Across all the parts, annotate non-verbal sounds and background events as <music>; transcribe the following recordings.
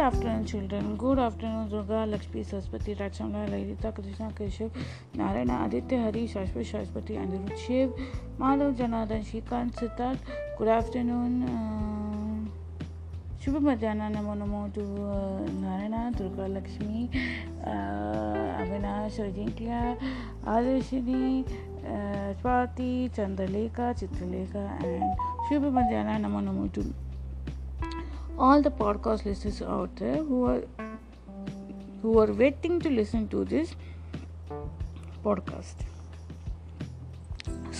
Good afternoon children good afternoon Durga Lakshmi Saraswati Rakshamala Lalita Krishna Keshav Narayan Aditya Hari Shashwat Saraswati Aniruddh Shiv Madhav Janardan Shrikant Siddharth good afternoon शुभ मध्यान नमो नमो to Narayan Durga Lakshmi Avinash Ajinkya Adarshini Swati Chandralekha Chitralekha and शुभ मध्यान नमो नमो to all the podcast listeners out there who are who are waiting to listen to this podcast.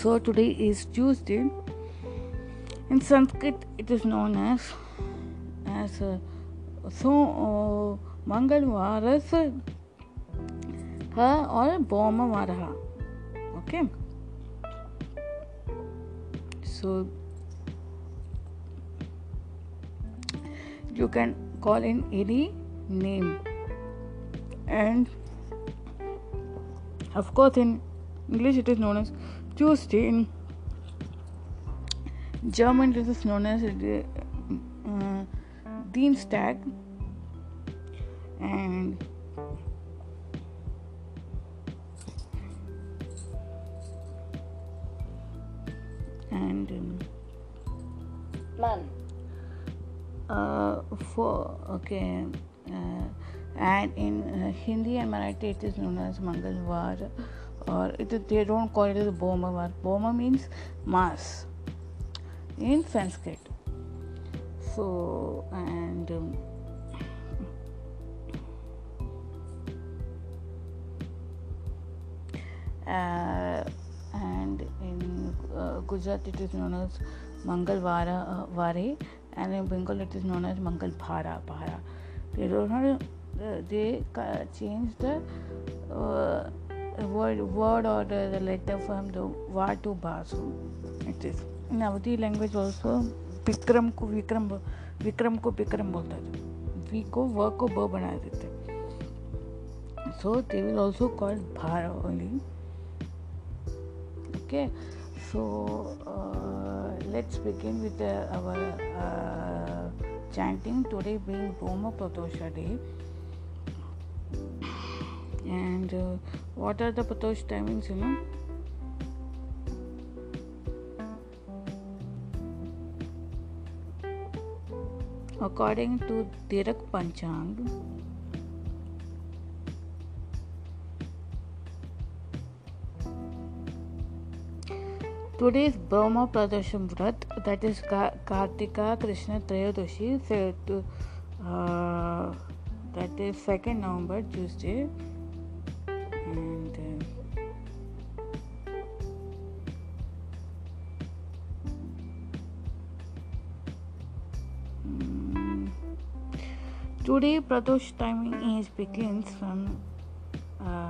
So today is Tuesday. In Sanskrit, it is known as as uh, so uh, Mangalvaras ha or Bhomavaraha. Okay. So you can call in any name. And of course in english it is known as tuesday. In german it is known as uh, dienstag. And and um, man uh, for okay uh, and in uh, Hindi and Marathi it is known as Mangalvar or it, they don't call it as Bomavar. Boma means mass in Sanskrit. So and um, uh, and in uh, Gujarat it is known as Mangalvara uh, Vare and in Bengal it is known as Mangal Bhara. Bhara. They don't know, uh, they change the uh, word, word or the, the letter from the Va to Basu. It is. In Awadhi language also Vikram को विक्रम विक्रम को विक्रम बोलता है we को व को ब बना देते so they will also call भार only okay so let's begin with uh, our uh, chanting today being Bhoma Pratosha day. And uh, what are the Pratosh timings, you know? According to Dirak Panchang, Today's Brahma Pradasham Vrat, that is Kartika Krishna Trayodashi, uh, that is 2nd November, Tuesday. And uh, um, today Pradosh timing is begins from uh,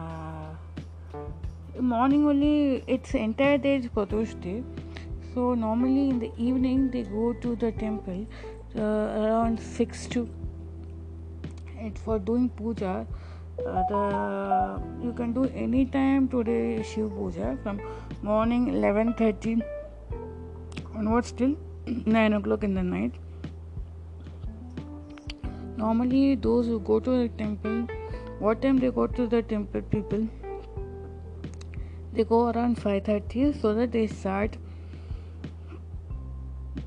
morning only it's entire day is Pradosh. So normally in the evening they go to the temple uh, around six to eight for doing puja. Uh, the you can do any time today Shiv puja from morning 11:30 onwards till 9 o'clock in the night. Normally those who go to the temple, what time they go to the temple people? They go around 5:30 so that they start.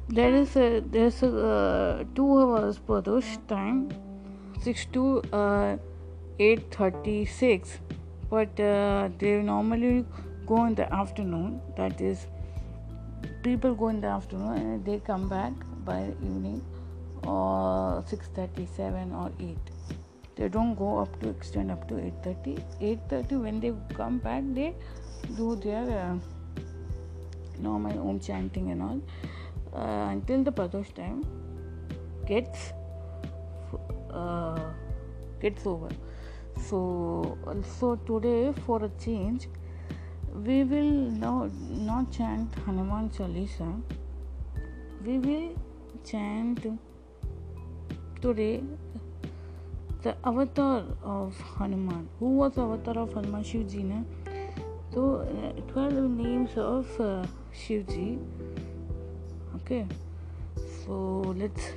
There is a there's a uh, two hours per those time. 6 to uh, 8:36 but uh, they normally go in the afternoon. That is people go in the afternoon and they come back by evening or 6:37 or 8 they don't go up to extend up to 8:30 8:30 when they come back they do their uh, normal om chanting and all uh, until the pradosh time gets uh, gets over so also today for a change we will now not chant hanuman chalisa we will chant today the avatar of hanuman who was avatar of hanuman shivji na so uh, 12 names of uh, Shivji. Okay, so let's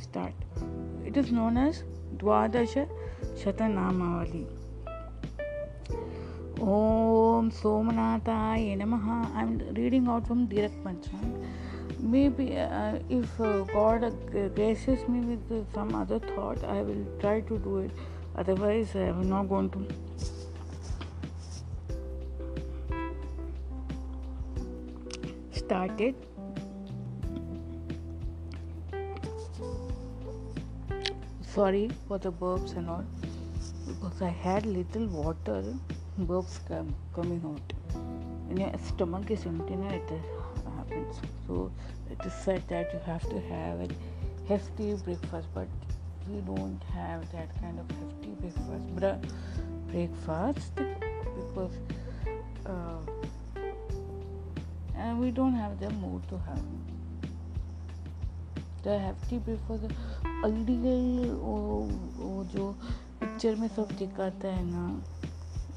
start. It is known as Dwadasha Shatanamavali. Om Somanataya Namaha. I'm reading out from Direct Panchang. Maybe uh, if uh, God graces me with uh, some other thought, I will try to do it. Otherwise, I am not going to. Start it. Sorry for the burps and all because I had little water burps come, coming out. When your stomach is empty, it happens. So it is said that you have to have a hefty breakfast, but we don't have that kind of hefty breakfast. Bra- breakfast because uh, and we don't have the mood to have. The hefty prefer the ugly वो जो picture में सब दिखाता है ना,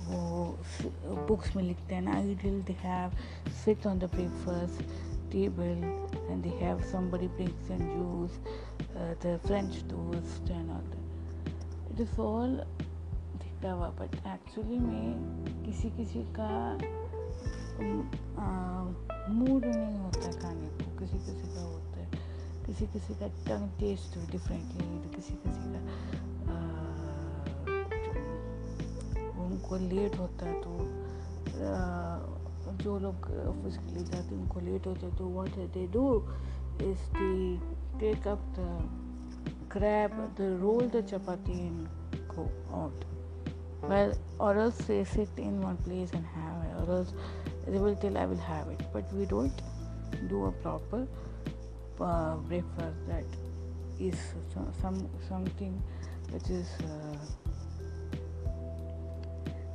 वो books में लिखते हैं ना ideal they have sit on the breakfast table and they have somebody bricks and juice the French toast and all it is all दिखता हुआ बट एक्चुअली में किसी किसी का um, uh, मूड नहीं होता खाने को किसी किसी का होता है किसी किसी का टंग टेस्ट डिफरेंटली किसी किसी का उनको लेट होता है तो जो लोग ऑफ़िस के लिए जाते हैं उनको लेट होता है तो what they do is they take up the crab the roll the chapati and go out. Well, or else they sit in one place and have it. Or else they will tell i will have it. But we don't do a proper uh, breakfast that is some something which is uh,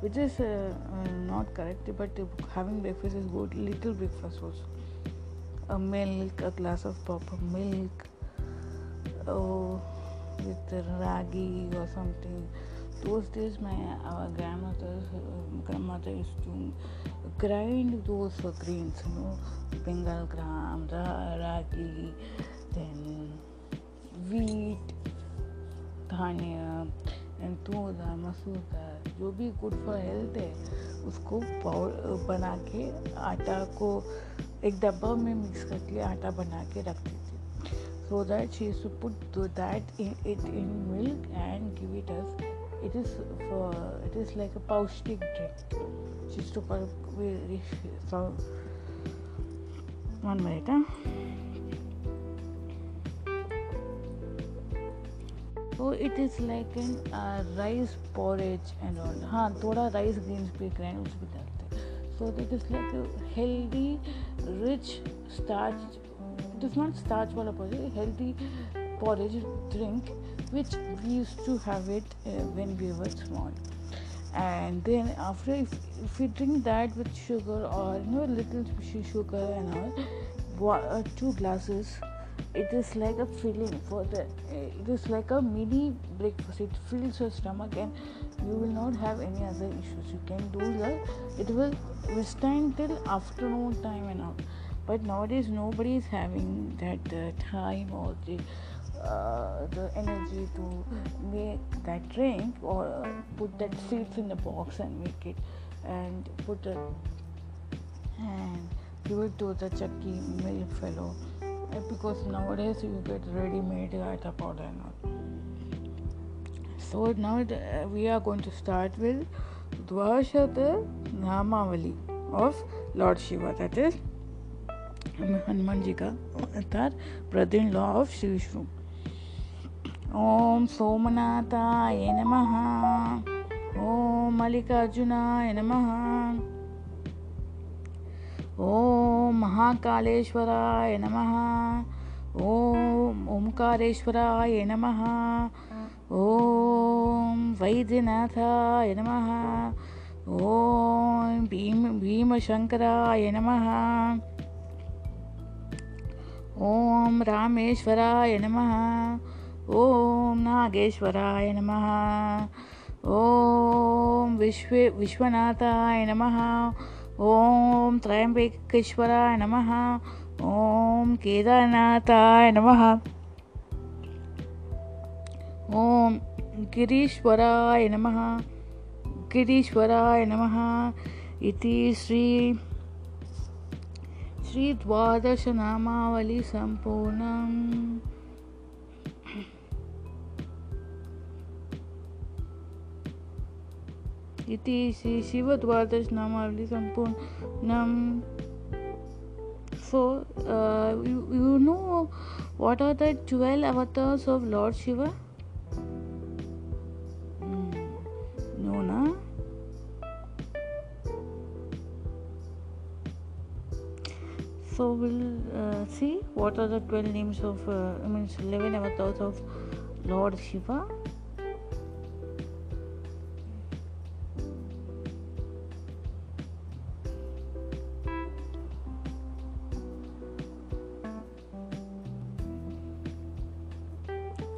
which is uh, uh, not correct but having breakfast is good. Little breakfast also. A milk a glass of proper milk oh, with ragi or something those days my our grandmother grandmother used to grind those grains you know bengal gram ragi then wheat dhania and toor dal masoor dal जो भी good for health है उसको बना के आटा को एक डब्बा में मिक्स करके आटा बना के रखती थी so that she to put that in it in milk and give it us it is for it is like a paustic drink she's to so one minute huh? it is like an uh, rice porridge and all हाँ थोड़ा rice greens भी grind उसमें डालते so it is like a healthy rich starch it is not starch वाला porridge healthy porridge drink which we used to have it uh, when we were small. And then after if, if we drink that with sugar or you know a little sugar and all uh, two glasses it is like a filling for the it is like a mini breakfast. It fills your stomach and you will not have any other issues. You can do that it will withstand till afternoon time and all. But nowadays nobody is having that uh, time or the uh, the energy to make that drink or uh, put that seeds in the box and make it and put it and give it to the chucky mill fellow. Uh, because nowadays you get ready made at a powder not so now the, we are going to start with Dwashata Namavali of Lord Shiva that is Hanuman Ji ka avatar brother-in-law of Shri Vishnu. ओम सोमनाथाय नमः। ओम मल्लिकार्जुनाय नमः। ॐ महाकालेश्वराय नमः। ॐ ओंकारेश्वराय नमः। ॐ वैद्यनाथाय नमः। ॐ भीम भीमशङ्कराय नमः। ॐ रामेश्वराय नमः। ॐ नागेश्वराय नमः। ॐ विश्वे विश्वनाथाय नमः। ओम त्रयंबकेश्वराय नमः। ओम केदारनाथाय नमः। ॐ गिरीश्वराय नमः। गिरीश्वराय नमः इति श्री श्रीद्वादशनामावलिसम्पूर्णम्। इति श्री शिवद्वादशनामावलिसम्पूर्णम् So, uh, you, you know what are the 12 avatars of Lord Shiva? Hmm. No, na? So, we'll uh, see what are the 12 names of, uh, I mean, 11 avatars of Lord Shiva.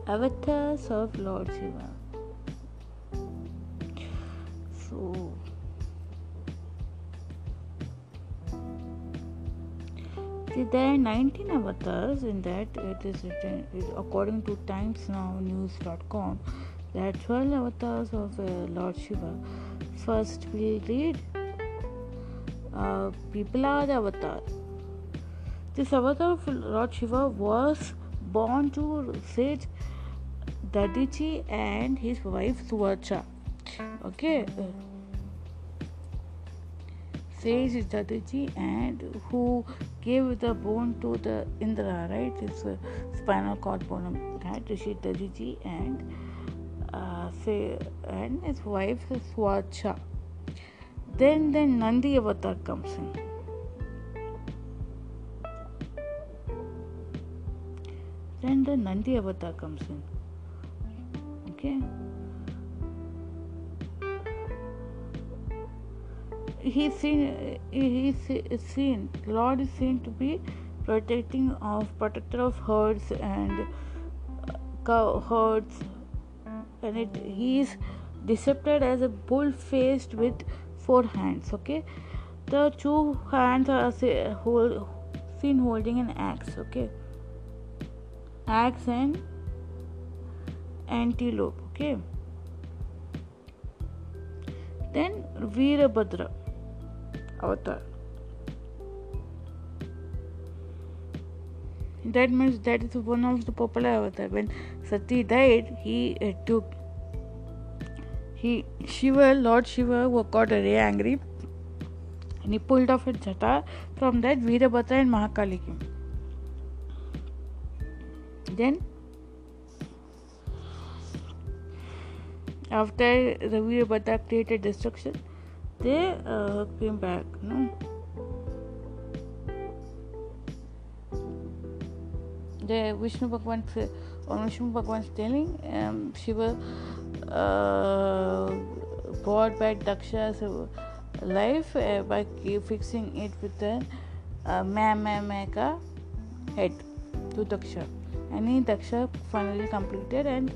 Avatars of Lord Shiva. So, there are 19 avatars in that it is written according to timesnownews.com there are 12 avatars of uh, lord shiva first we'll read uh, people are the avatar this avatar of lord shiva was born to sage Dadiji and his wife Suvacha. Okay. Says Dadiji and who gave the bone to the Indra, right? It's a spinal cord bone, right? Rishi Dadiji and uh, say and his wife Swacha. Then the Nandi avatar comes in. Then the Nandi avatar comes in he's seen he's seen lord is seen to be protecting of protector of herds and uh, cow herds. And it he is depicted as a bull faced with four hands okay? The two hands are seen holding an axe okay? Axe and antelope okay then Veerabhadra avatar that means that is one of the popular avatar when Sati died he uh, took he Shiva Lord Shiva got very angry and he pulled off his jata from that Veerabhadra and Mahakali came then after the Veerabhadra created destruction, they uh, came back. No? The Vishnu Bhagwan, on Vishnu Bhagwan's telling, um, Shiva uh, brought back Daksha's life uh, by fixing it with the uh, Meka head to Daksha. And he Daksha finally completed and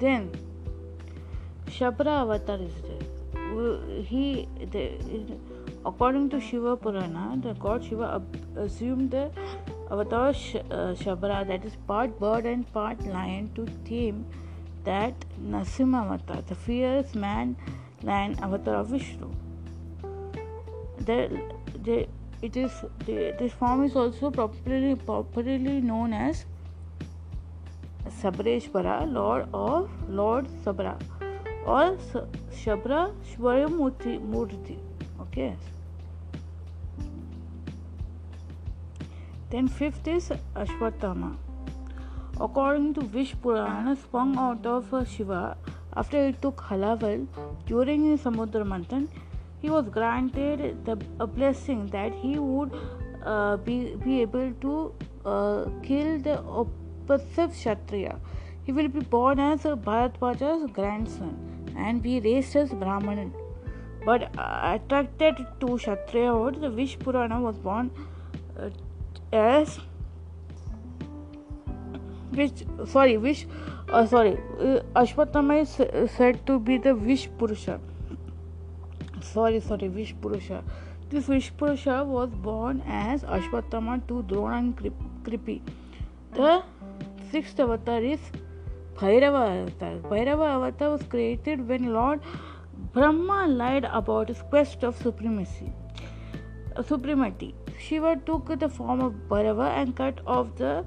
then Shabra avatar is there he the, according to Shiva Purana the god Shiva assumed the avatar uh, Shabra that is part bird and part lion to theme that Nasimha avatar the fierce man lion avatar of Vishnu the, the, it is the, this form is also popularly popularly known as Sabreshwara, Lord of Lord Sabra, or Shabra Shvaramurti Murti. Okay. Then fifth is Ashwatthama. According to Vish Purana, sprung out of Shiva after he took halaval during his Samudra Manthan, he was granted the, a blessing that he would uh, be, be able to uh, kill the op- Passiv Kshatriya. He will be born as Bharadwaja's grandson and be raised as Brahmanan. But uh, attracted to Kshatriyahood, the Vish Purana was born uh, as which sorry wish uh, sorry uh, Ashwatthama is said to be the wish purusha sorry sorry wish purusha This Vishpurusha was born as Ashwatthama to Drona and Kripi. The sixth avatar is Bhairava avatar. Bhairava avatar was created when Lord Brahma lied about his quest of supremacy. Uh, supremacy. Shiva took the form of Bhairava and cut off the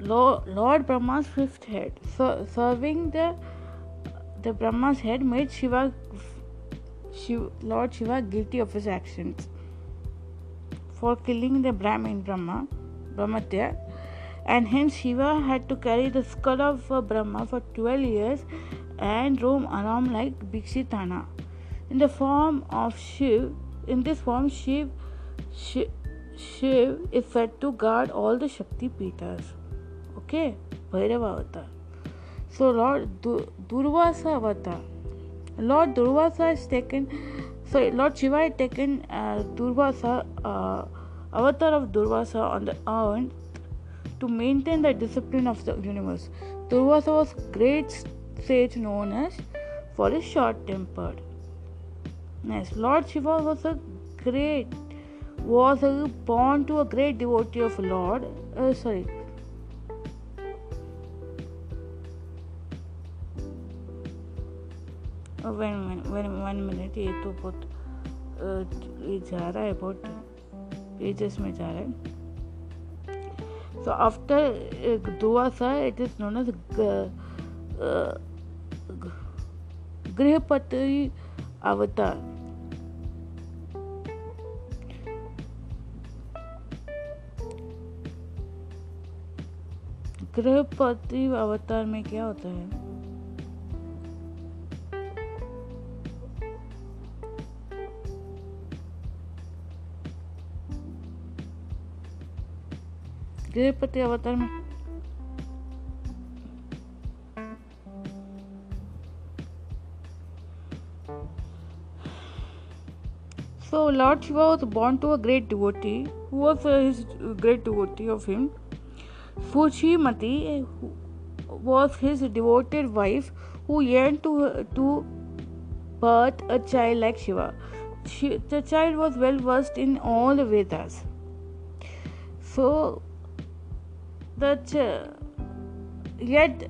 Lord Brahma's fifth head. So, serving the the Brahma's head made Shiva Shiva, Lord Shiva guilty of his actions for killing the Brahmin Brahma, Brahmatya, and hence Shiva had to carry the skull of Brahma for 12 years and roam around like Bhikshitana. In the form of Shiv, in this form, Shiv, Shiv, Shiv is said to guard all the Shakti Pitas. Okay, Bhairava avatar. So Lord Durvasa avatar. Lord Durvasa is taken, sorry, Lord Shiva is taken uh, Durvasa, uh, avatar of Durvasa on the earth to maintain the discipline of the universe. Durvasa was great sage known as for his short tempered. Yes, Lord Shiva was a great was a, born to a great devotee of Lord. Uh, sorry, one one one minute ये तो बहुत ये जा रहा है बहुत pages में जा रहा है so after uh, Duvasa it is known as uh, Grihapati avatar गृहपति अवतार में क्या होता है गृहपति अवतार में So Lord Shiva was born to a great devotee who was uh, his great devotee of him. Fushimati was his devoted wife who yearned to to birth a child like Shiva. She, the child was well versed in all the Vedas. So that uh, yet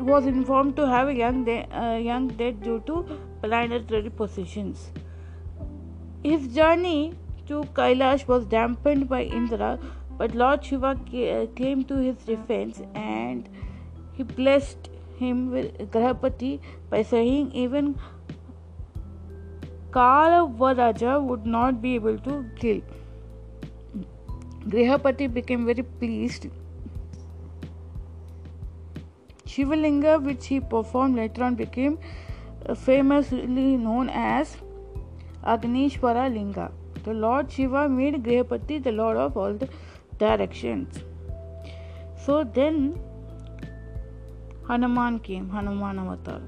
was informed to have a young, de- young dead due to planetary positions. His journey to Kailash was dampened by Indra, but Lord Shiva came to his defense and he blessed him with Grahapati by saying even Kalavaraja would not be able to kill. Grihapati became very pleased. Shivalinga, which he performed later on, became uh, famously known as Agnishwara Linga. The Lord Shiva made Grihapati the Lord of all the directions. So then Hanuman came, Hanuman Avatar.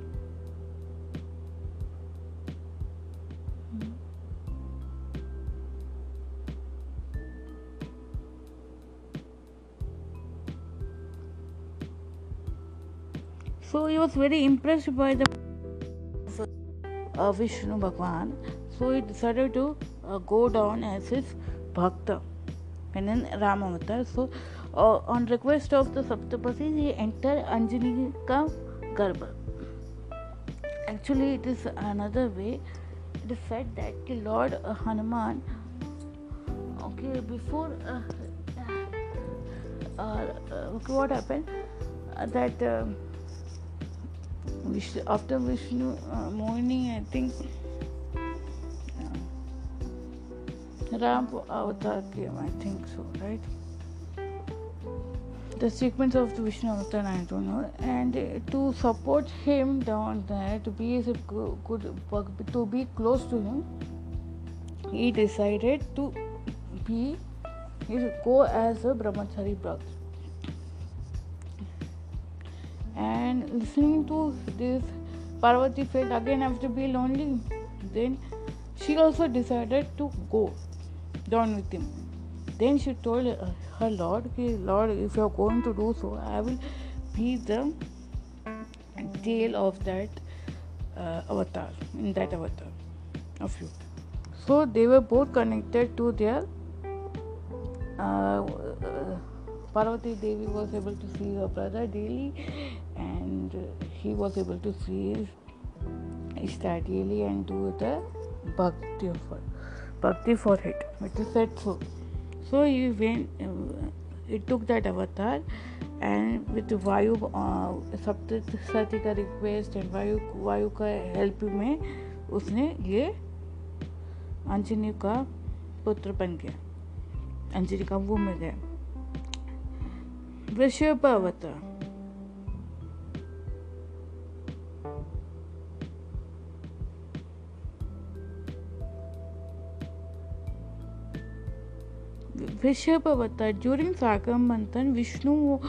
So he was very impressed by the uh, Vishnu Bhagwan. So he decided to uh, go down as his bhakta and then Ramavatar. So uh, on request of the Saptapasi, he entered Anjani ka Garbha. Actually, it is another way. It is said that the Lord uh, Hanuman, okay, before uh, uh, okay, what happened? that um, Vishnu, after Vishnu uh, morning, I think uh, Ram avatar came. I think so, right? The sequence of the Vishnu avatar, I don't know. And uh, to support him down there, to be good, to be close to him, he decided to be, he go as a brahmachari brother. And listening to this Parvati felt again have to be lonely. Then she also decided to go down with him. Then she told her lord lord if you are going to do so I will be the tail of that uh, avatar in that avatar of you. So they were both connected to their. Uh, uh, Parvati Devi was able to see her brother daily, and he was able to his Ishta and do the bhakti her, bhakti for it. It is said so. So he went. Uh, it took that avatar and with वायु सप्तशती का request and वायु वायु का help में उसने ये अंजनी का पुत्र बन गया अंजनी का वो में गया वृषभ अवतार Vishabhavata. During Sagamanthan, Vishnu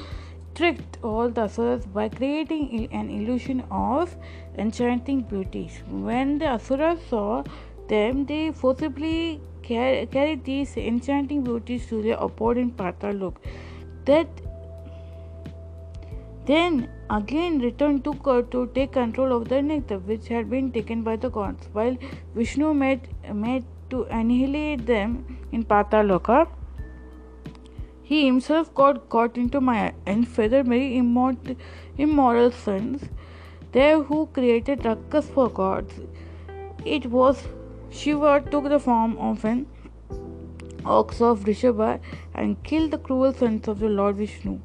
tricked all the asuras by creating an illusion of enchanting beauties. When the asuras saw them, they forcibly carried these enchanting beauties to their in Patalok. That then again returned to, to take control of the nectar which had been taken by the gods, while Vishnu made, made to annihilate them in Pataloka. He himself got into my and feathered many immortal, immoral sons, there who created rakas for gods. It was Shiva took the form of an ox of Rishabha and killed the cruel sons of the Lord Vishnu.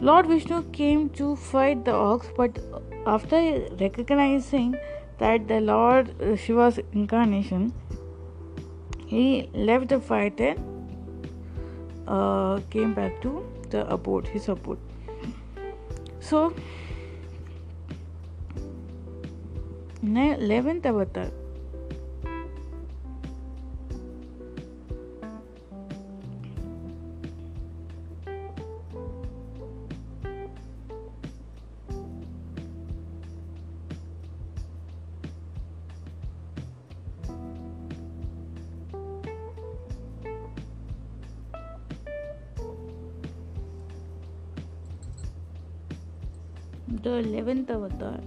Lord Vishnu came to fight the ox, but after recognizing that the Lord Shiva's incarnation, he left the fight and uh, came back to the abode, his abode. So, 11th avatar the 11th avatar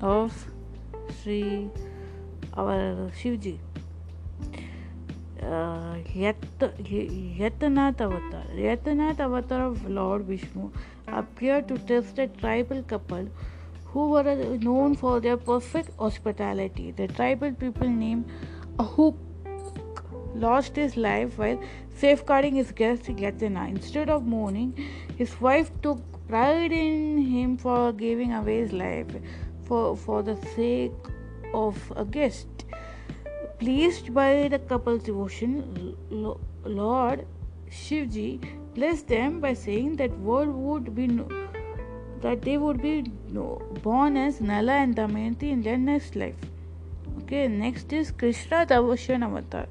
of Sri our Shivji. Uh, Yatanath avatar. Yatanath avatar of Lord Vishnu appeared to test a tribal couple who were known for their perfect hospitality. The tribal people named Ahuk lost his life while safeguarding his guest Yatina. Instead of mourning, his wife took pride in him for giving away his life for, for the sake of a guest. Pleased by the couple's devotion, Lord Shivji blessed them by saying that world would be no, that they would be no, born as Nala and Damayanti in their next life. Okay, next is Krishna Davashan Avatar.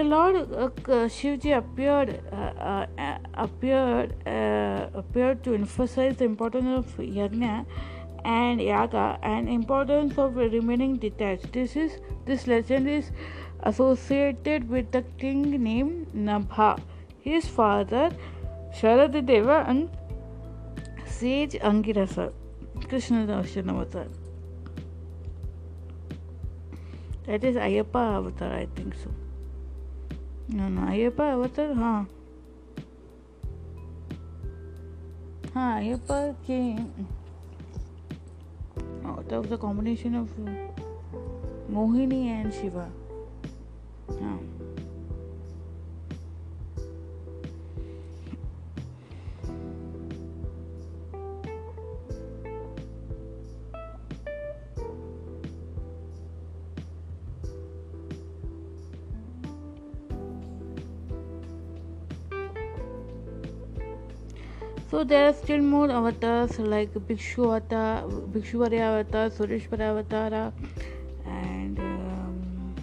The Lord uh, Shivji appeared uh, uh, appeared uh, appeared to emphasize the importance of yajna and yaga and importance of remaining detached. This is this legend is associated with the king named Nabha. His father Sharadeva and sage Angirasa. Krishna Avatar. That is Ayappa Avatar, I think so. No, no, Ayyappa अवतार हाँ हाँ Ayyappa came that was a combination of Mohini and Shiva. हाँ So there are still more avatars like Bhikshu Avatar, Bhikshuvara Avatar, Sureshwara Avatar, and um,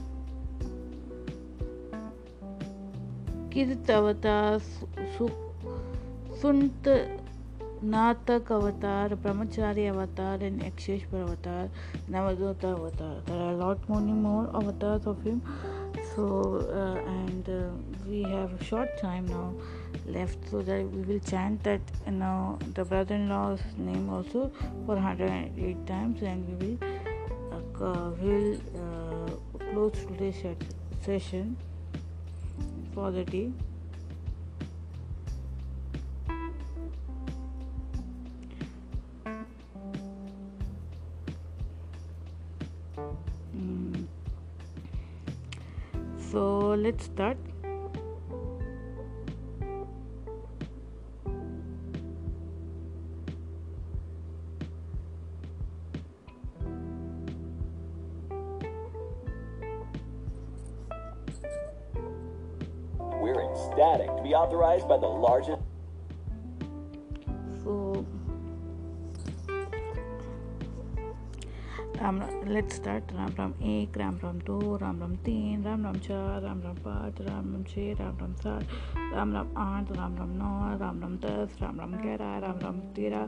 Kirit Avatar, Sunt Natak avatar, Brahmachari avatar, and Aksheshwar avatar, Navadota avatar. There are a lot many more avatars of him. So, uh, and uh, we have short time now left so that we will chant that you know the brother-in-law's name also for 108 times and we will uh, will uh, close today's session for the day. So let's start authorized by the largest Ram let's start Ram Ram एक राम राम दो राम राम तीन राम राम चार राम राम पाँच राम राम छः राम राम सात राम राम आठ राम राम नौ राम राम दस राम राम ग्यारह राम राम तेरह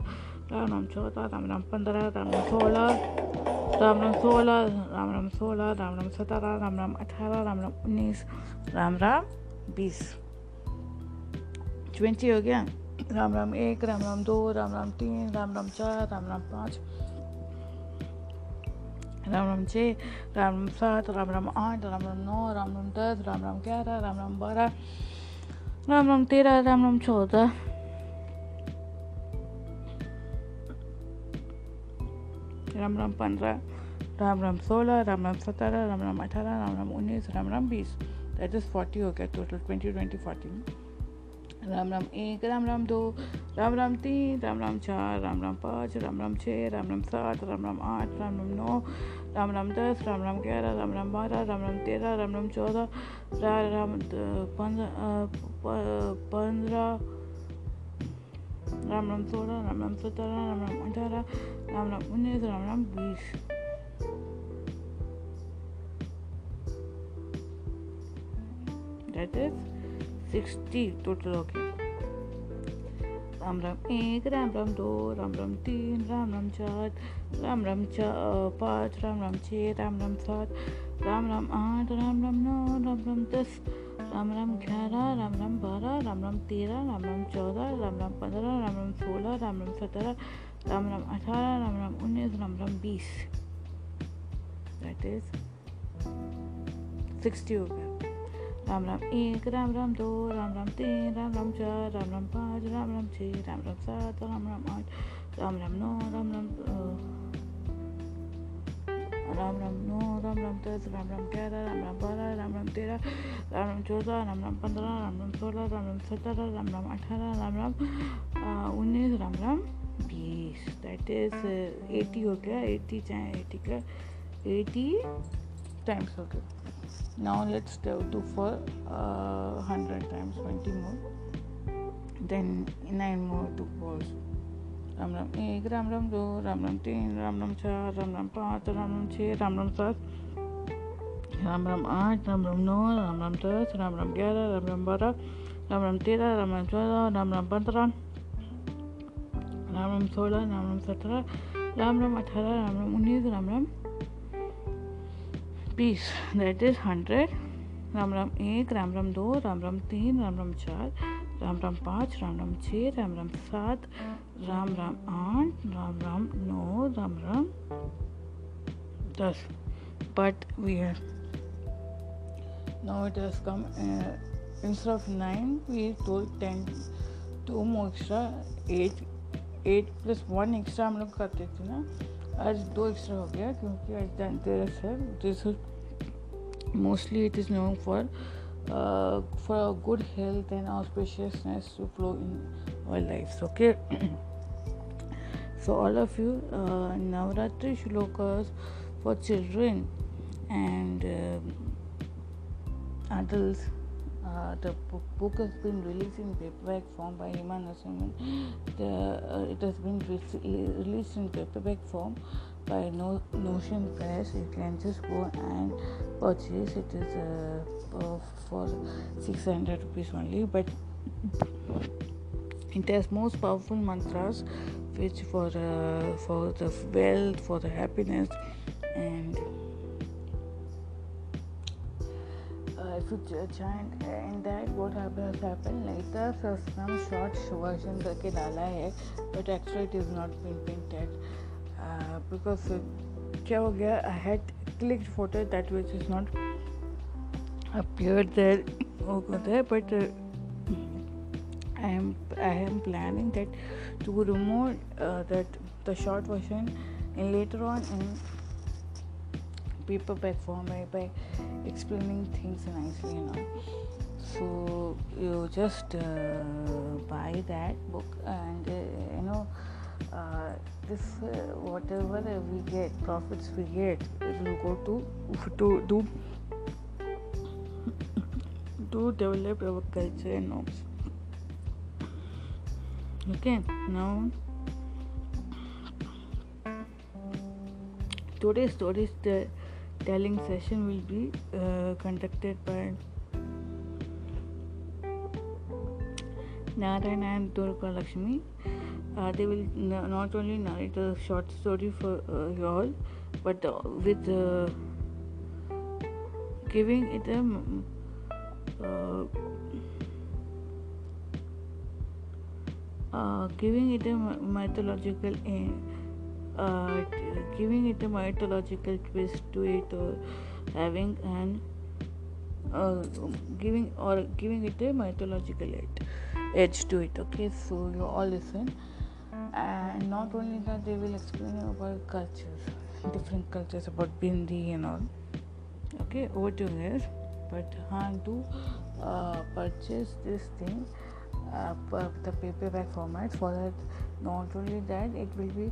राम राम चौदह राम राम पंद्रह राम राम सोलह राम राम सोलह राम राम सोलह राम राम सत्रह राम राम अठारह राम राम उन्नीस राम राम बीस ट्वेंटी हो गया राम राम एक राम राम दो राम राम तीन राम राम चार राम राम पाँच राम राम छः राम राम सात राम राम आठ राम राम नौ राम राम दस राम राम ग्यारह राम राम बारह राम राम तेरह राम राम चौदह राम राम पंद्रह राम राम सोलह राम राम सत्रह राम राम अठारह राम राम उन्नीस राम राम बीस दैट इज़ फोर्टी हो गया total twenty twenty forty Ram Ram एक राम राम दो राम राम तीन राम राम चार राम राम पाँच राम राम छः राम राम सात राम राम आठ राम राम नौ राम राम दस राम राम ग्यारह राम राम बारह राम राम तेरह राम राम चौदह राम पंद्रह राम राम सोलह राम राम सत्रह राम राम अठारह राम राम उन्नीस राम राम बीस that is सिक्सटी टोटल हो गया राम राम एक राम राम दो राम राम तीन राम राम चार राम राम पाँच राम राम छः राम राम सात राम राम आठ राम राम नौ राम राम दस राम राम ग्यारह राम राम बारह राम राम तेरह राम राम चौदह राम राम पंद्रह राम राम सोलह राम राम सत्रह राम राम अठारह राम राम उन्नीस राम राम बीस दैट इज़ सिक्सटी हो गया राम राम एक राम राम दो राम राम तीन राम राम चार राम राम पाँच राम राम छः राम राम सात राम राम आठ राम राम नौ राम राम राम राम नौ राम राम दस राम राम ग्यारह राम राम बारह राम राम तेरह राम राम चौदह राम राम पंद्रह राम राम सोलह राम राम सत्रह राम राम अठारह राम राम उन्नीस राम राम बीस दैट इज़ एटी हो गया एटी चाहे एटी का एटी टाइम्स हो गया now let's do for uh, 100 times 20 more then 9 more to pause Ram Ram एक राम राम दो राम राम तीन राम राम चार राम राम पाँच राम राम छः राम राम सात राम राम आठ राम राम नौ राम राम दस राम राम ग्यारह राम राम बारह राम राम तेरह राम राम चौदह राम राम पंद्रह राम राम सोलह राम राम सत्रह राम राम अठारह राम राम उन्नीस Ram Ram piece that is hundred Ram Ram एक राम राम दो राम राम तीन राम राम चार राम राम पाँच राम राम छः राम राम सात राम राम आठ राम राम नौ राम राम दस but we have now it has come uh, instead of 9 we told 10 two more extra 8 8 plus 1 extra हम लोग करते थे ना आज दो एक्स्ट्रा हो गया क्योंकि आज धनतेरस है this mostly it is known for uh, for good health and auspiciousness to flow in our lives okay <clears throat> so all of you uh, navratri shlokas for children and uh, adults uh, the book has been released in paperback form by Nasiman. The, uh, it has been re- released in paperback form by no, Notion Press. You can just go and purchase. It is uh, for 600 rupees only, but it has most powerful mantras which for uh, for the wealth for the happiness and future joint है and that what happen later सस्म short version करके डाला है but actually it is not been printed because क्या हो गया? I had click photo that which is not appear there वो होता है but I am planning that to remove that the short version in later on in paperback format by explaining things nicely you know. So you just uh, buy that book and uh, you know uh, this uh, whatever we get profits we get it will go to to do <coughs> to develop our culture and norms. Okay now today's stories the telling session will be uh, conducted by Narayana and Durga Lakshmi. Uh, they will n- not only narrate a short story for uh, you all, but uh, with uh, giving it a uh, giving it a mythological giving it a mythological twist to it or having an uh, giving or giving it a mythological edge to it okay? So you all listen. And not only that they will explain about cultures different cultures about bindi and all okay? Over to you but how to uh, purchase this thing uh, the paperback format for that not only that it will be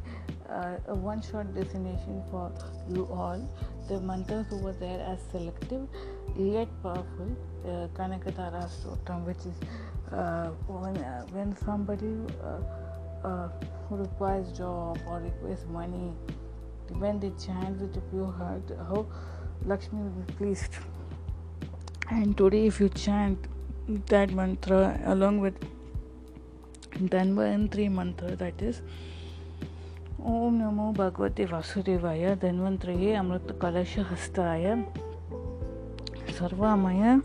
uh, a one shot destination for you all. The mantras over there are selective yet powerful. Uh, kanakatara which is uh, when, uh, when somebody uh, uh, who requires job or requires money when they chant with a pure heart how lakshmi will be pleased. And today if you chant that mantra along with Dhanvantri mantra that is Om Namo Bhagavate Vasudevaya Dhanvantraye Amrita Kalasha Hastaya Sarvamaya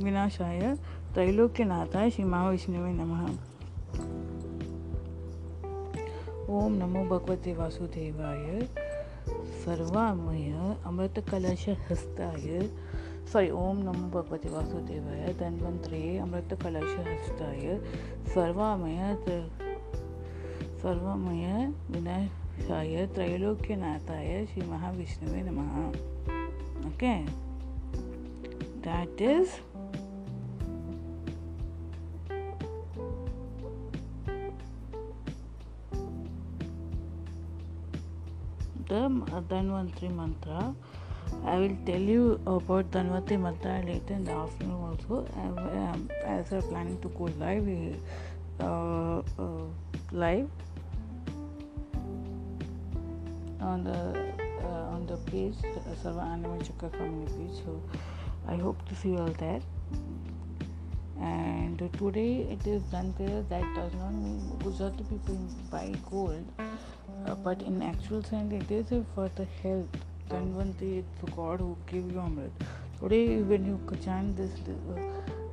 Vinashaya Trailokyanatha Shri Mahavishnuve Namaha Om Namo Bhagavate Vasudevaya Sarvamaya Amrita Kalasha Hastaya sorry ओम नमो भगवते वासुदेवाय धन्वंतरे अमृत कलश हस्ताय सर्वामय सर्वमय विनाशाय त्रैलोक्यनाथाय श्री महाविष्णुवे नमः okay that is the Dhanvantri mantra. I will tell you about Dhanvati Mantra later in the afternoon also. Um, as I'm planning to go live, uh, uh, live on the uh, on the page, uh, Sarva Anima Chakra community page. So I hope to see you all there. And today it is there. That does not mean Gujarati people buy gold, uh, but in actual sense, it is for the health Dhanvanti is the God who gave you Amrit. Today, when you chant this,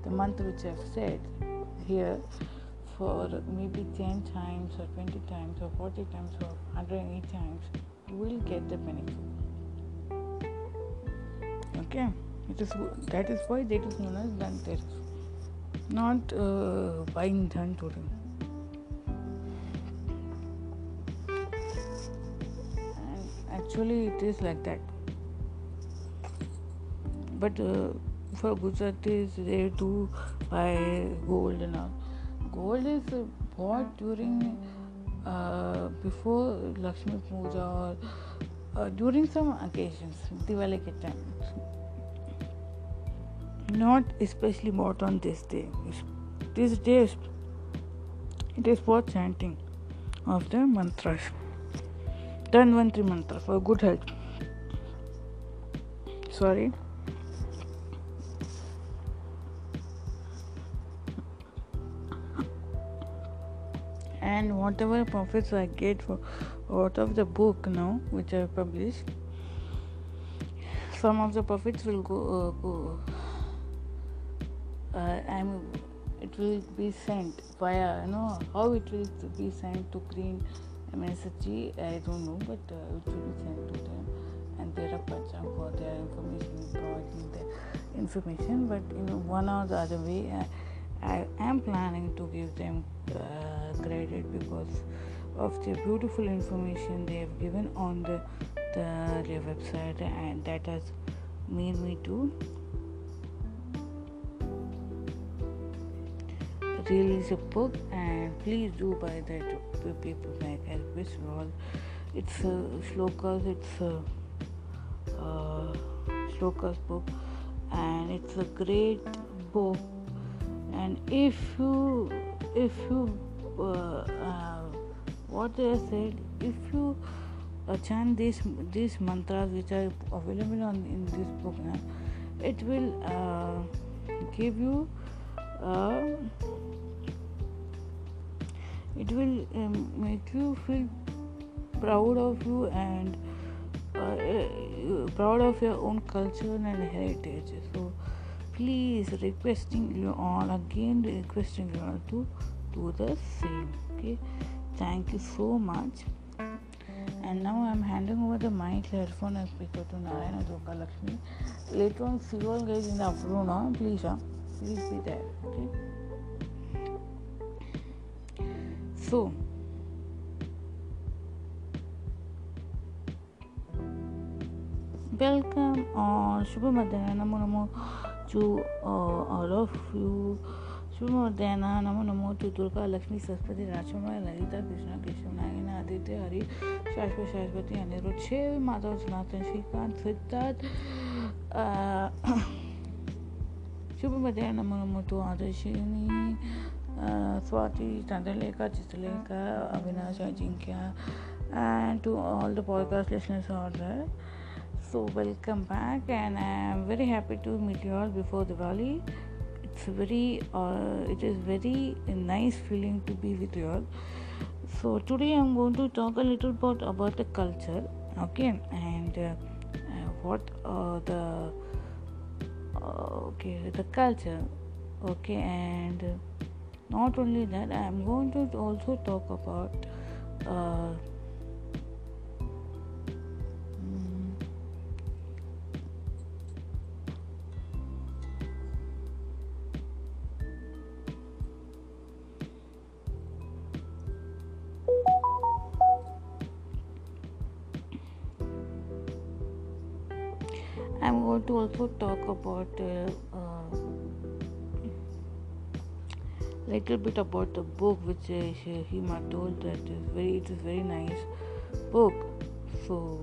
the mantra which I have said here, for maybe 10 times or 20 times or 40 times or 108 times, you will get the benefit. Okay? It is that is why that is known as Dhanteras, not uh, buying dhan. Actually it is like that but uh, for Gujaratis they do buy gold and all gold is bought during uh, before Lakshmi Puja or uh, during some occasions Diwali ke time not especially bought on this day this day it is for chanting of the mantras Dhanvantri mantra for good health. Sorry. and whatever profits I get for out of the book now, which I published, some of the profits will go. Uh, go uh, I'm. It will be sent via. You know how it will be sent to Green MSG. I don't know, but uh, it will be sent to them, and they are Pancham for their information, providing the information. But in one or the other way, I, I am planning to give them uh, credit because of the beautiful information they have given on the, the their website and that has made me to release a book and please do buy that paperback I you all it's a shlokas it's a uh, shlokas book and it's a great book. And if you if you uh, uh, what they said if you uh, chant these these mantras which are available on in this book now, it will uh, give you uh, it will um, make you feel proud of you and uh, uh, proud of your own culture and heritage. So please requesting you all again requesting you all to do the same okay? Thank you so much. And now i'm handing over the mic headphone and speaker to narayana Joka lakshmi later on see you all guys in the afternoon please huh? please be there okay so or shubha madhyana namo namo to uh, all of you. शुभ मध्याह्न नमो नमो to Durga Lakshmi Saraswati राजकुमार ललिता कृष्ण कृष्ण नागिना आदित्य हरि शाश्वत शाश्वती अनिरुद्ध शिव माधव सनातन श्रीकांत सिद्धार्थ शुभ मध्याह्न नमो नमो to आदर्शिनी Swati, Chandrelekha, Chistralekha, Avinash, Ajinkya, and to all the podcast listeners out there. So, welcome back, and I am very happy to meet you all before Diwali. It's very, uh, it is very nice feeling to be with you all. So, today I'm going to talk a little bit about the culture, okay, and uh, uh, what uh, the uh, okay the culture, okay, and not only that i am going to also talk about uh, I'm going to also talk about uh, little bit about the book which Hima told that is very it is very nice book. So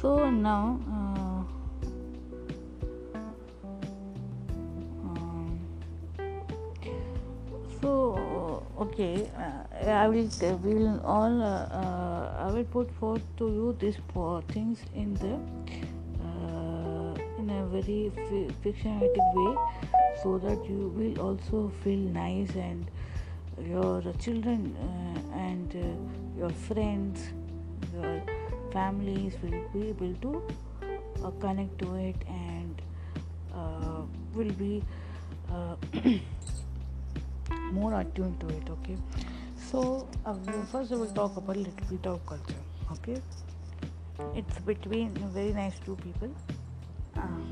so now i will uh, will all uh, uh, i will put forth to you these things in the uh, in a very f- way so that you will also feel nice and your children uh, and your friends your families will be able to connect to it and will be <clears throat> more attuned to it okay so uh, first we will talk about little bit of culture okay it's between very nice two people uh,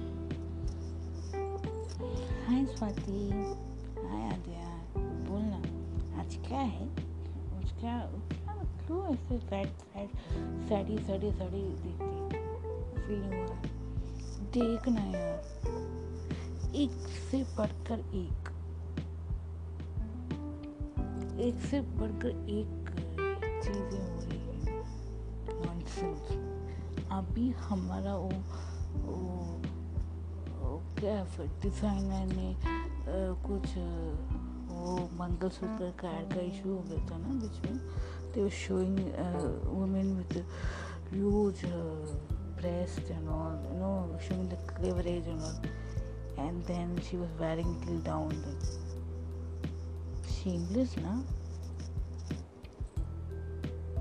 hi swati hi adya बोलना आज क्या है क्या क्या क्यों ऐसे sad sad सैडी सैडी सैडी देखती feeling हो रहा है देखना यार एक से बढ़कर एक एक से बढ़कर एक चीज़ें हो रही हैं। मानसून अभी हमारा वो, क्या डिज़ाइनर ने कुछ वो मंगलसूत्र का एड का इशू हो गया था ना बीच में। They showing women with huge breast and all no showing the cleavage and all and then she was wearing down अच्छी ना?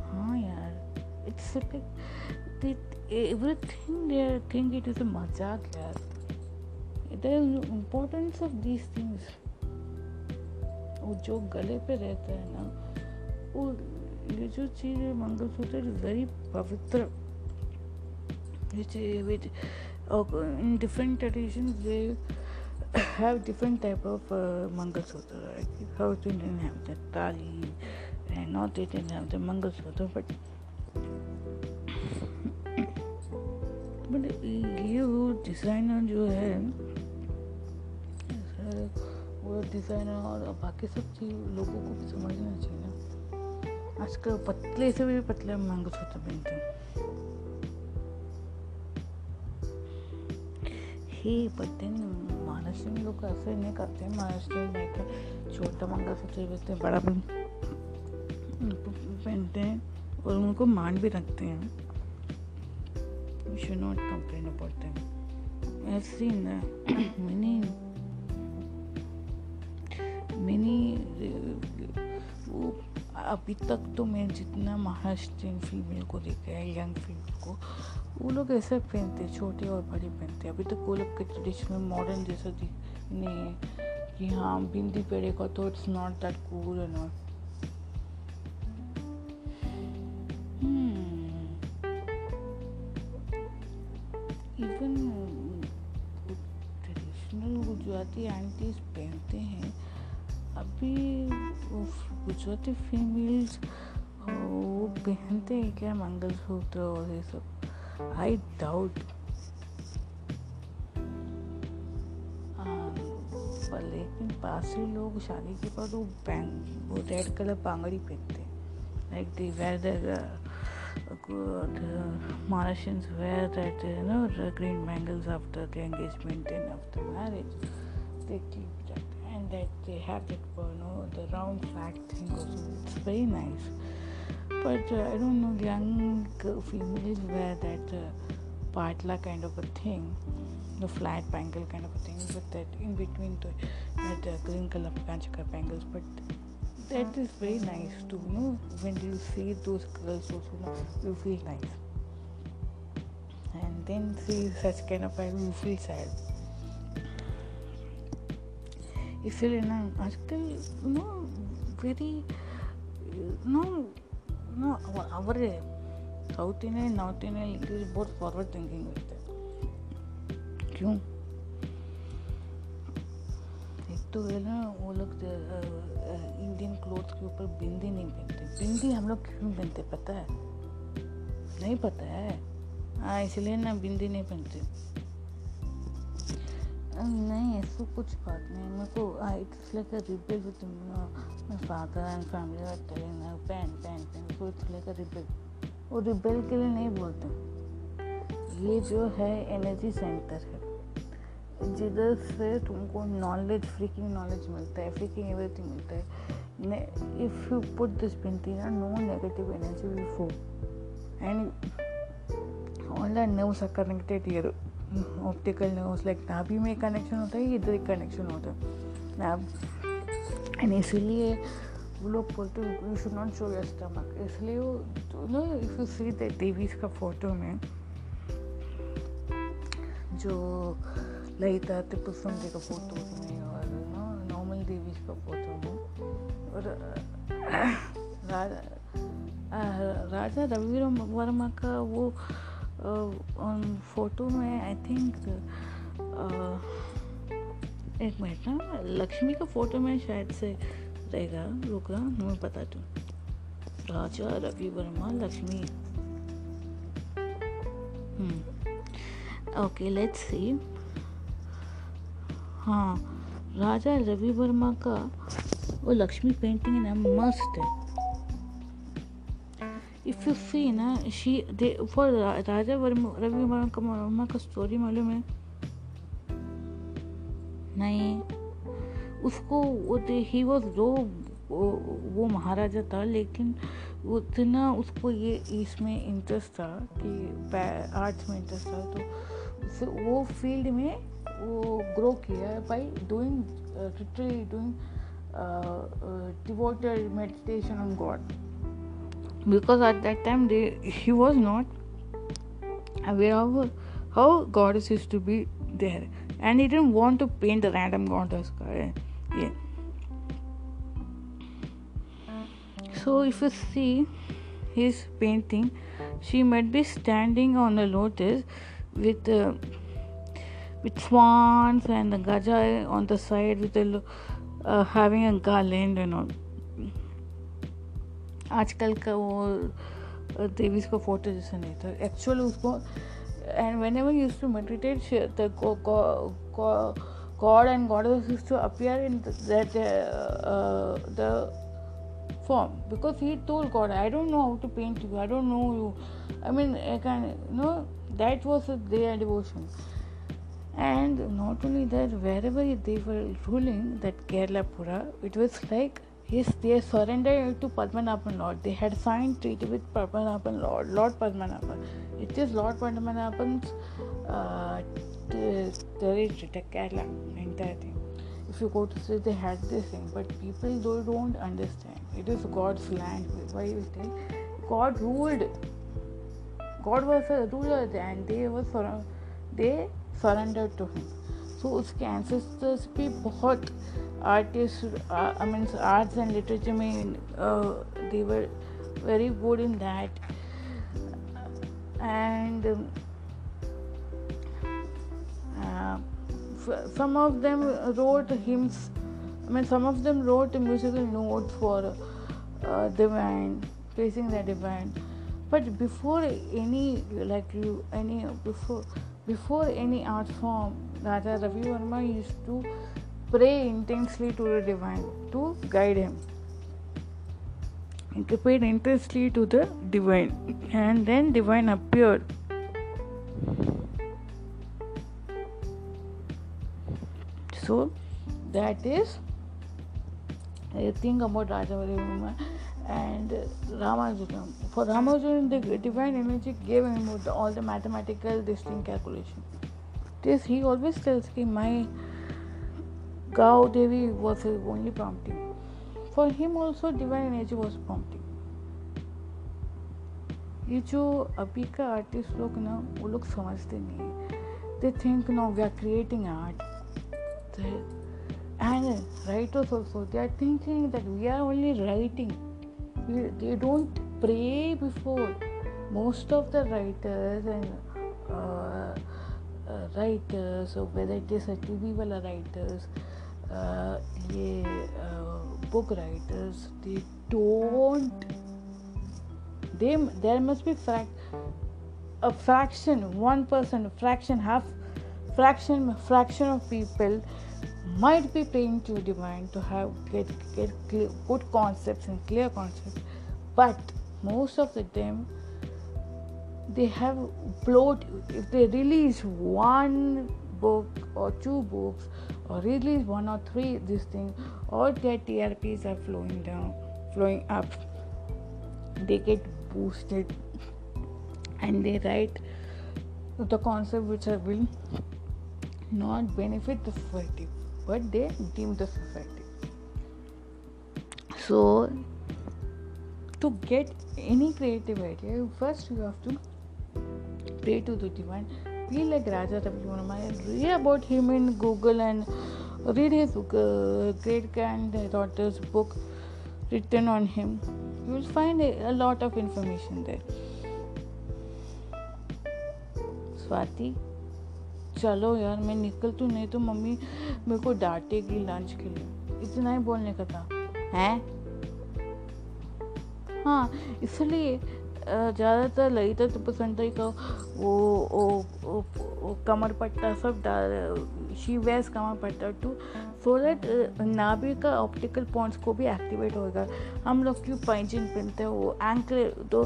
हाँ यार it's like everything think it is मज़ाक यार। इधर इम्पोर्टेंस ऑफ़ दीज थिंग्स वो जो गले पे रहता है ना, वो, ये जो चीज़ है, मंगलसूत्र वेरी पवित्र। In different tradition have different type of mangalsutra South Indian have the thali and North Indian have the mangalsutra but but ये वो डिज़ाइनर जो है वो डिज़ाइनर और बाकी सब चीज़ लोगों को भी समझना चाहिए ना। आजकल पतले से भी पतले मंगलसूत्र पहनते हैं। ही पता महाराष्ट्र में लोग ऐसे नहीं करते हैं महाराष्ट्र में बैठे छोटा मंगलसूत्र पहनते हैं बड़ा पहनते हैं और उनको मान भी रखते हैं not complain about them. I've seen uh, many many uh, अभी तक तो मैं जितना महाराष्ट्रियन फीमेल को देखा है यंग फीमेल को वो लोग ऐसे पहनते हैं, छोटे और बड़े पहनते हैं। अभी तो वो लोग के ट्रेडिशनल मॉडर्न जैसा नहीं है कि हाँ बिंदी पहनेगा तो it's not that cool and all even traditional Gujarati aunties पहनते हैं। अभी गुजराती फीमेल्स वो पहनते हैं क्या? मंगलसूत्र और ये सब। आई डाउट लेकिन पासी लोग शादी के बाद वो वो रेड कलर पांगड़ी पहनते हैं like they wear the Malaysians wear that you know green bangles after the engagement and after marriage. They keep that they have that you know the round flat thing also it's very nice but uh, i don't know young females wear that uh, patla kind of a thing the flat bangle kind of a thing with that in between the that uh, green color kanchaka bangles but that is very nice too you know when you see those girls also you, know, you feel nice and then see such kind of bangle you feel sad इसलिए ना आजकल no very no no ಅವರೇ South Indian North Indian English बहुत forward thinking होते हैं क्यों एक तो है ना वो लोग इंडियन क्लोथ्स के ऊपर बिंदी नहीं पहनते बिंदी हम लोग क्यों पहनते पता है नहीं पता है हाँ इसलिए ना बिंदी नहीं पहनते नहीं, ऐसा कुछ बात नहीं। मेरे को it's like a rebel my father and family are telling pen pen pen so it's like a वो रिबेल के लिए नहीं बोलते। ये जो है एनर्जी सेंटर है। जिधर से तुमको नॉलेज फ्रीकिंग नॉलेज मिलता है फ्रीकिंग एवरीथिंग मिलता है। इफ़ यू पुट दिस पिंटी ना negative energy will flow and all our nerves are connected here optical nerves like नाभि में एक कनेक्शन होता है, इधर एक कनेक्शन होता है। नाभ एंड इसीलिए वो लोग बोलते you should not show your stomach इसलिए वो नो इफ़ यू सी देवीज का फ़ोटो में, जो ललिता टिपुसुंदरी का फ़ोटो में और नॉर्मल देवीज का फ़ोटो में, और, राजा राजा रवि वर्मा का वो फ़ोटो में आई थिंक एक मिनट ना, लक्ष्मी का फ़ोटो में शायद से रहेगा, रुका मैं बता दूँ। Raja Ravi Varma Lakshmi okay let's see हाँ राजा रवि वर्मा का वो लक्ष्मी पेंटिंग है ना, मस्त है। If you see, na, she they for Varma, Ravi Varma का स्टोरी मालूम है नहीं उसको ही वॉज़ दो वो महाराजा था लेकिन उतना उसको ये इसमें इंटरेस्ट था कि आर्ट्स में इंटरेस्ट था तो वो फ़ील्ड में वो ग्रो किया by doing doing devoted meditation on God. Because at that time they, he was not aware of how goddess used to be there. And he didn't want to paint a random goddess yeah. So if you see his painting she might be standing on a lotus with uh, with swans and the gaja on the side with a uh, having a garland and all आजकल का वो देवीज को photo जैसे नहीं था। Actual उसको and whenever use to meditate God and God use to appear in that the form because he told God I don't know how to paint you I don't know you I mean I can know that was a they are devotion and not only that wherever they were ruling that Keralapura it was like Yes, they surrendered to Padmanabhan Lord. They had signed treaty with Padmanabhan Lord, Lord Padmanabhan. It is Lord Padmanabhan's uh, territory, the Kerala, entire thing. If you go to see, they had this thing, but people don't, don't understand. It is God's land. Why you say God ruled. God was a ruler, and they were they surrendered to Him. So उसके ancestors भी बहुत artist I mean arts and literature में they were very good in that and some of them wrote hymns I mean some of them wrote musical note for divine facing the divine but before any like you any before before any art form raja ravi verma used to pray intensely to the divine to guide him. He prayed intensely to the divine, and then divine appeared. So that is I thing about Rajavari and Ramanujan. For Ramanujan, the divine energy gave him all the mathematical distinct calculation. This he always tells me my Gau Devi was his only prompting. For him also divine energy was prompting. ये जो अभी का artist लोग ना वो लोग समझते नहीं they think no we are creating art and writers also they are thinking that we are only writing they don't pray before. Most of the writers and uh, uh, writers or whether it is a tv wala writers ये book writers they don't they there must be a fraction one person fraction half fraction fraction of people might be praying to divine to have get get clear, good concepts and clear concepts but most of the time they have bloat if they release one book or two books or release one or three this thing all their trps are flowing down flowing up. They get boosted and they write the concept which will not benefit the society but they deem the society. So, to get any creative idea, first you have to pray to the divine, Feel like Raja Ravi read about him in Google and read his uh, great granddaughter's book written on him. You will find a, a lot of information there. Swati चलो यार मैं निकल तू नहीं तो mummy मेरे को डांटेगी lunch के लिए। इतना ही बोलने का था। हैं? हाँ इसलिए ज़्यादातर ललिता तुपसंतरी का वो वो, वो, वो कमर पट्टा सब डाल शी वेस कमर पट्टा टू सो दैट नाभि का ऑप्टिकल पॉइंट्स को भी एक्टिवेट होगा हम लोग क्यों पैंजिन पहनते हैं? वो एंकल तो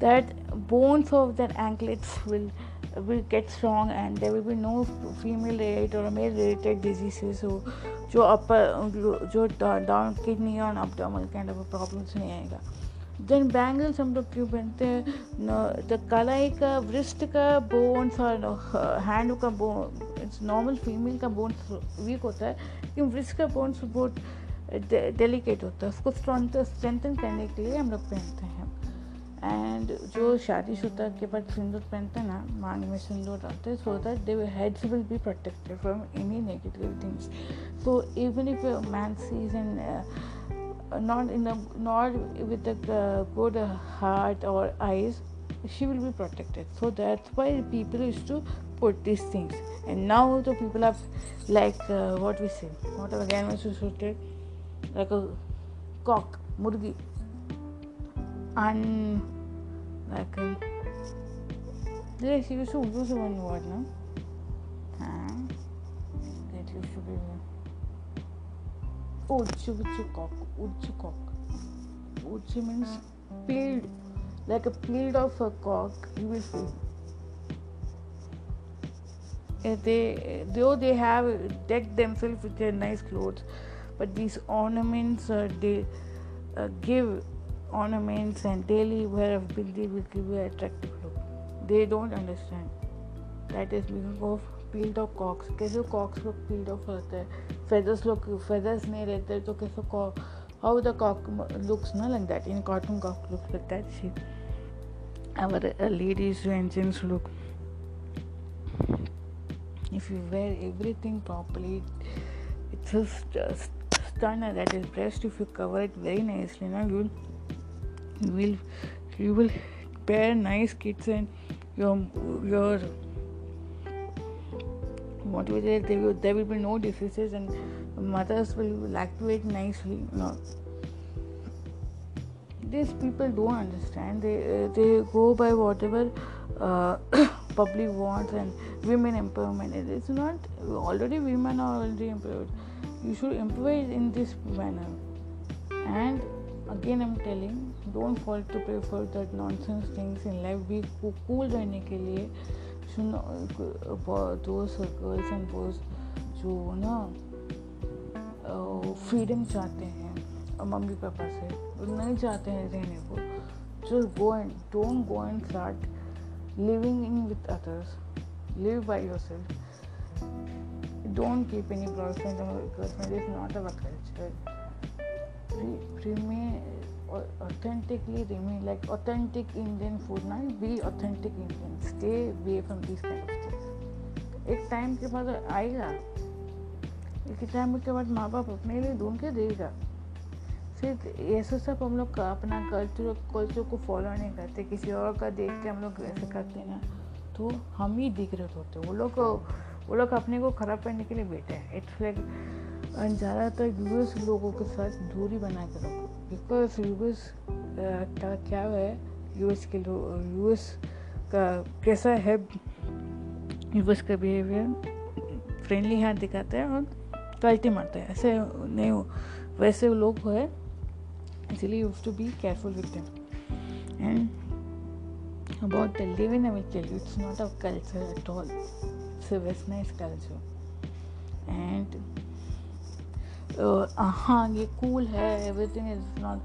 that bones of that anklets will will get strong and there will be no female related or male related diseases. So, जो अपर जो डाउन किडनी और अपडामल kind ऑफ़ प्रॉब्लम्स नहीं आएगा। देन बैंगल्स हम लोग क्यों पहनते हैं? द कलाई का वृष्ट का बोन्स और हैंड का बोन इट्स नॉर्मल फीमेल का बोन्स वीक होता है, लेकिन वृष्ट का बोन्स बहुत डेलिकेट होता है। उसको स्ट्रेंथन करने के लिए हम लोग पहनते हैं। एंड जो शादी शुदा के बाद सिंदूर पहनते हैं ना मांग में सिंदूर डालते हैं so that they heads will be protected from any negative things so even if man sees in not in not with the good heart और eyes she will be protected so that's why people is to put this things and now the people are like what we see what our gain मैं like a cock मुर्गी un like a yes you should use one word no huh that you should be Uchi uchi cock uchi cock uchi means peeled like a peeled of a cock you will see they though they have decked themselves with their nice clothes but these ornaments uh, they uh, give ornaments and daily wear of bindi will give you attractive look. They don't understand. That is because of peeled off cocks. कैसे cocks लोग peeled off होते हैं feathers लोग feathers नहीं रहते तो कैसे how the cock looks not like that in cartoon cock looks like that see our uh, ladies and gents look if you wear everything properly it's just stunner that is breast if you cover it very nicely now you'll you will you will bear nice kids and your your what will there there will, there will be no diseases and mothers will lactate nicely no these people don't understand. They uh, they go by whatever uh, <coughs> public wants and women empowerment. It is not already women are already empowered you should empower in this manner. And again i'm telling don't fall to pray for that nonsense things in life भी को cool रहने के लिए दोस्त दो girls and boys जो ना freedom चाहते हैं मम्मी पापा से, नहीं चाहते हैं रहने को जो go and don't go and start living in with others live by yourself don't keep any girlfriend girlfriend is not our culture authentically remain, like, authentic Indian food ना be authentic Indian. Stay away from these kind of things. एक time के बाद आएगा। एक time के बाद माँ बाप अपने लिए ढूंढ के देगा। फिर ऐसे सब हम लोग अपना कल्चर कल्चर को फॉलो नहीं करते। किसी और का देख के हम लोग ऐसे करते ना। तो हम ही दिग्रत होते वो लोग वो लोग अपने को ख़राब करने के लिए बैठे हैं। इट्स लाइक ज़्यादातर यूएस लोगों के साथ दूरी बना के रखो। बिकॉज़ यूएस का क्या है? यूएस के लोग यूएस का कैसा है? यूएस का बिहेवियर फ्रेंडली हाथ दिखाता है और कल्टी मारता है। ऐसे नहीं हो, वैसे लोग है, इसलिए you to be careful with them and about the living I will tell you it's not a culture at all. It's a westernized culture. And हाँ ये कूल है everything is not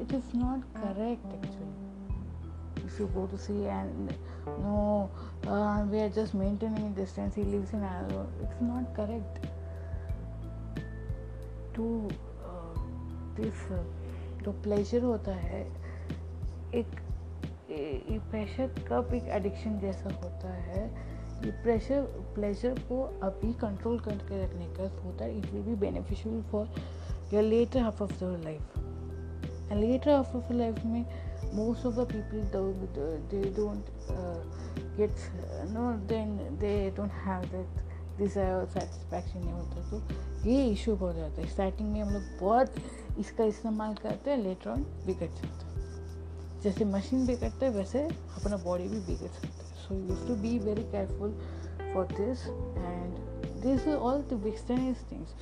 it is not correct actually if you go to see and no we are just maintaining distance he lives in it's not correct to this जो pleasure होता है, एक pressure cup एक addiction जैसा होता है ये pressure pleasure को अभी कंट्रोल करके रखने का होता है it will be beneficial for your later half of your life and later half of life में most of the people they don't get no then they don't have that desire satisfaction नहीं होता तो ये issue हो जाता है। Starting में हम लोग बहुत इसका इस्तेमाल करते हैं लेटर ऑन बिगड़ जाता है। जैसे मशीन बिगड़ता है, वैसे अपना बॉडी भी बिगड़ सकता है। So you have to be very careful for this. And these are all the westernized things.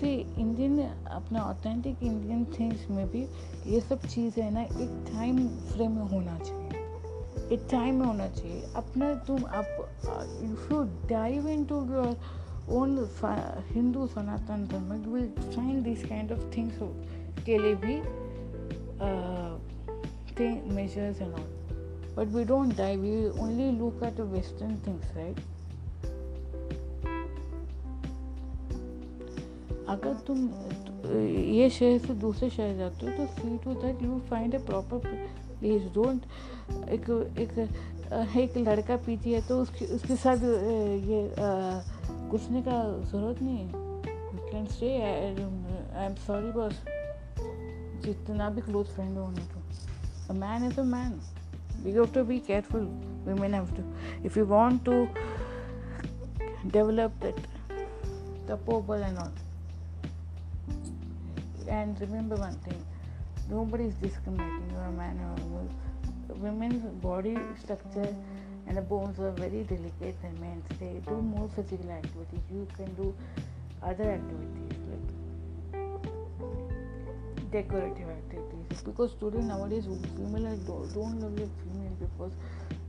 See, indian, अपना ऑथेंटिक इंडियन थिंग्स में भी ये सब चीज़ें ना एक टाइम फ्रेम में होना चाहिए। एक टाइम में होना चाहिए। अपना तुम आप if you dive into your own Hindu Sanatan Dharma you will find this kind of things के लिए भी measures and all but we don't die. We only look at the western things, right? अगर तुम, ये शहर से दूसरे शहर जाते हो तो see to that you find a proper place don't एक एक एक लड़का पीती है तो उसके उसके साथ ये घुसने का ज़रूरत नहीं है। You can stay I am sorry boss जितना भी क्लोज फ्रेंड हो उन्हें तो man is a man we have to be careful. Women have to. If you want to develop that the purple and all. And remember one thing. Nobody is discriminating you're a man or a woman. Women's body structure and the bones are very delicate than men's. They do more physical activities you can do other activities like decorative activities because today nowadays female don't, don't look like female because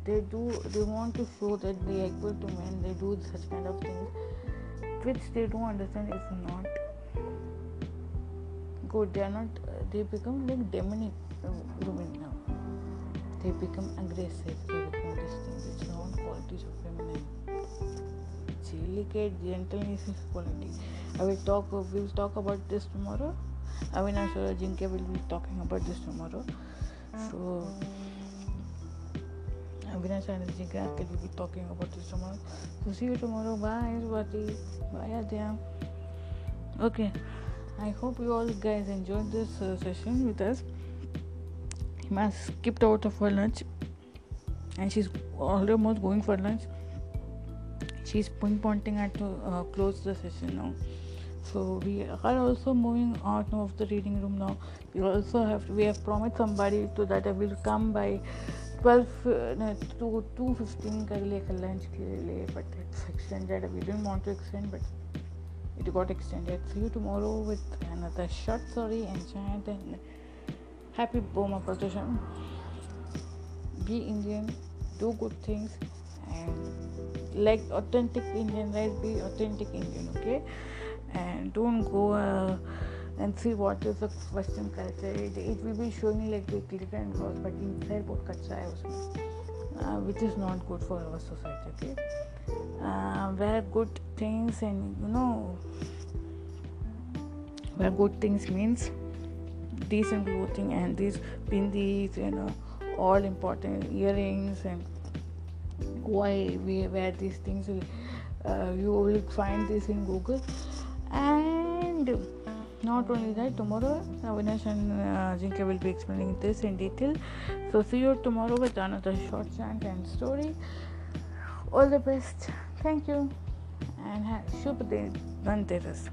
they do they want to show that they are equal to men. They do such kind of things which they don't understand is not good. They are not they become like demonic uh, women now. They become aggressive. They become these things it's not qualities of feminine. Delicate gentleness is quality. I will talk we will talk about this tomorrow Avinash or Jinke will be talking about this tomorrow. So Avinash and Jinke will be talking about this tomorrow. So see you tomorrow. Bye, Swati. Bye, Adya. Okay. I hope you all guys enjoyed this uh, session with us. Hima skipped out of her lunch and she's almost going for lunch. She's pinpointing at to uh, close the session now so we are also moving out of the reading room now we also have we have promised somebody to that I will come by 12 uh, to 2.15 कर लिए कल lunch के लिए but it's extended we didn't want to extend but it got extended see you tomorrow with another short story enchant and happy Boma Pratushan be Indian do good things and like authentic Indian right be authentic Indian okay and don't go uh, and see what is the western culture it, it will be showing like the glitter and gloss but inside बहुत कच्चा है उसमें uh, which is not good for our society okay uh, wear good things and you know wear good things means decent clothing and these bindis you know all important earrings and why we wear these things uh, you will find this in google and not only that tomorrow Avinash and uh, Jinka will be explaining this in detail. So see you tomorrow with another short chant and story. All the best. Thank you. And have Shubh Dhanteras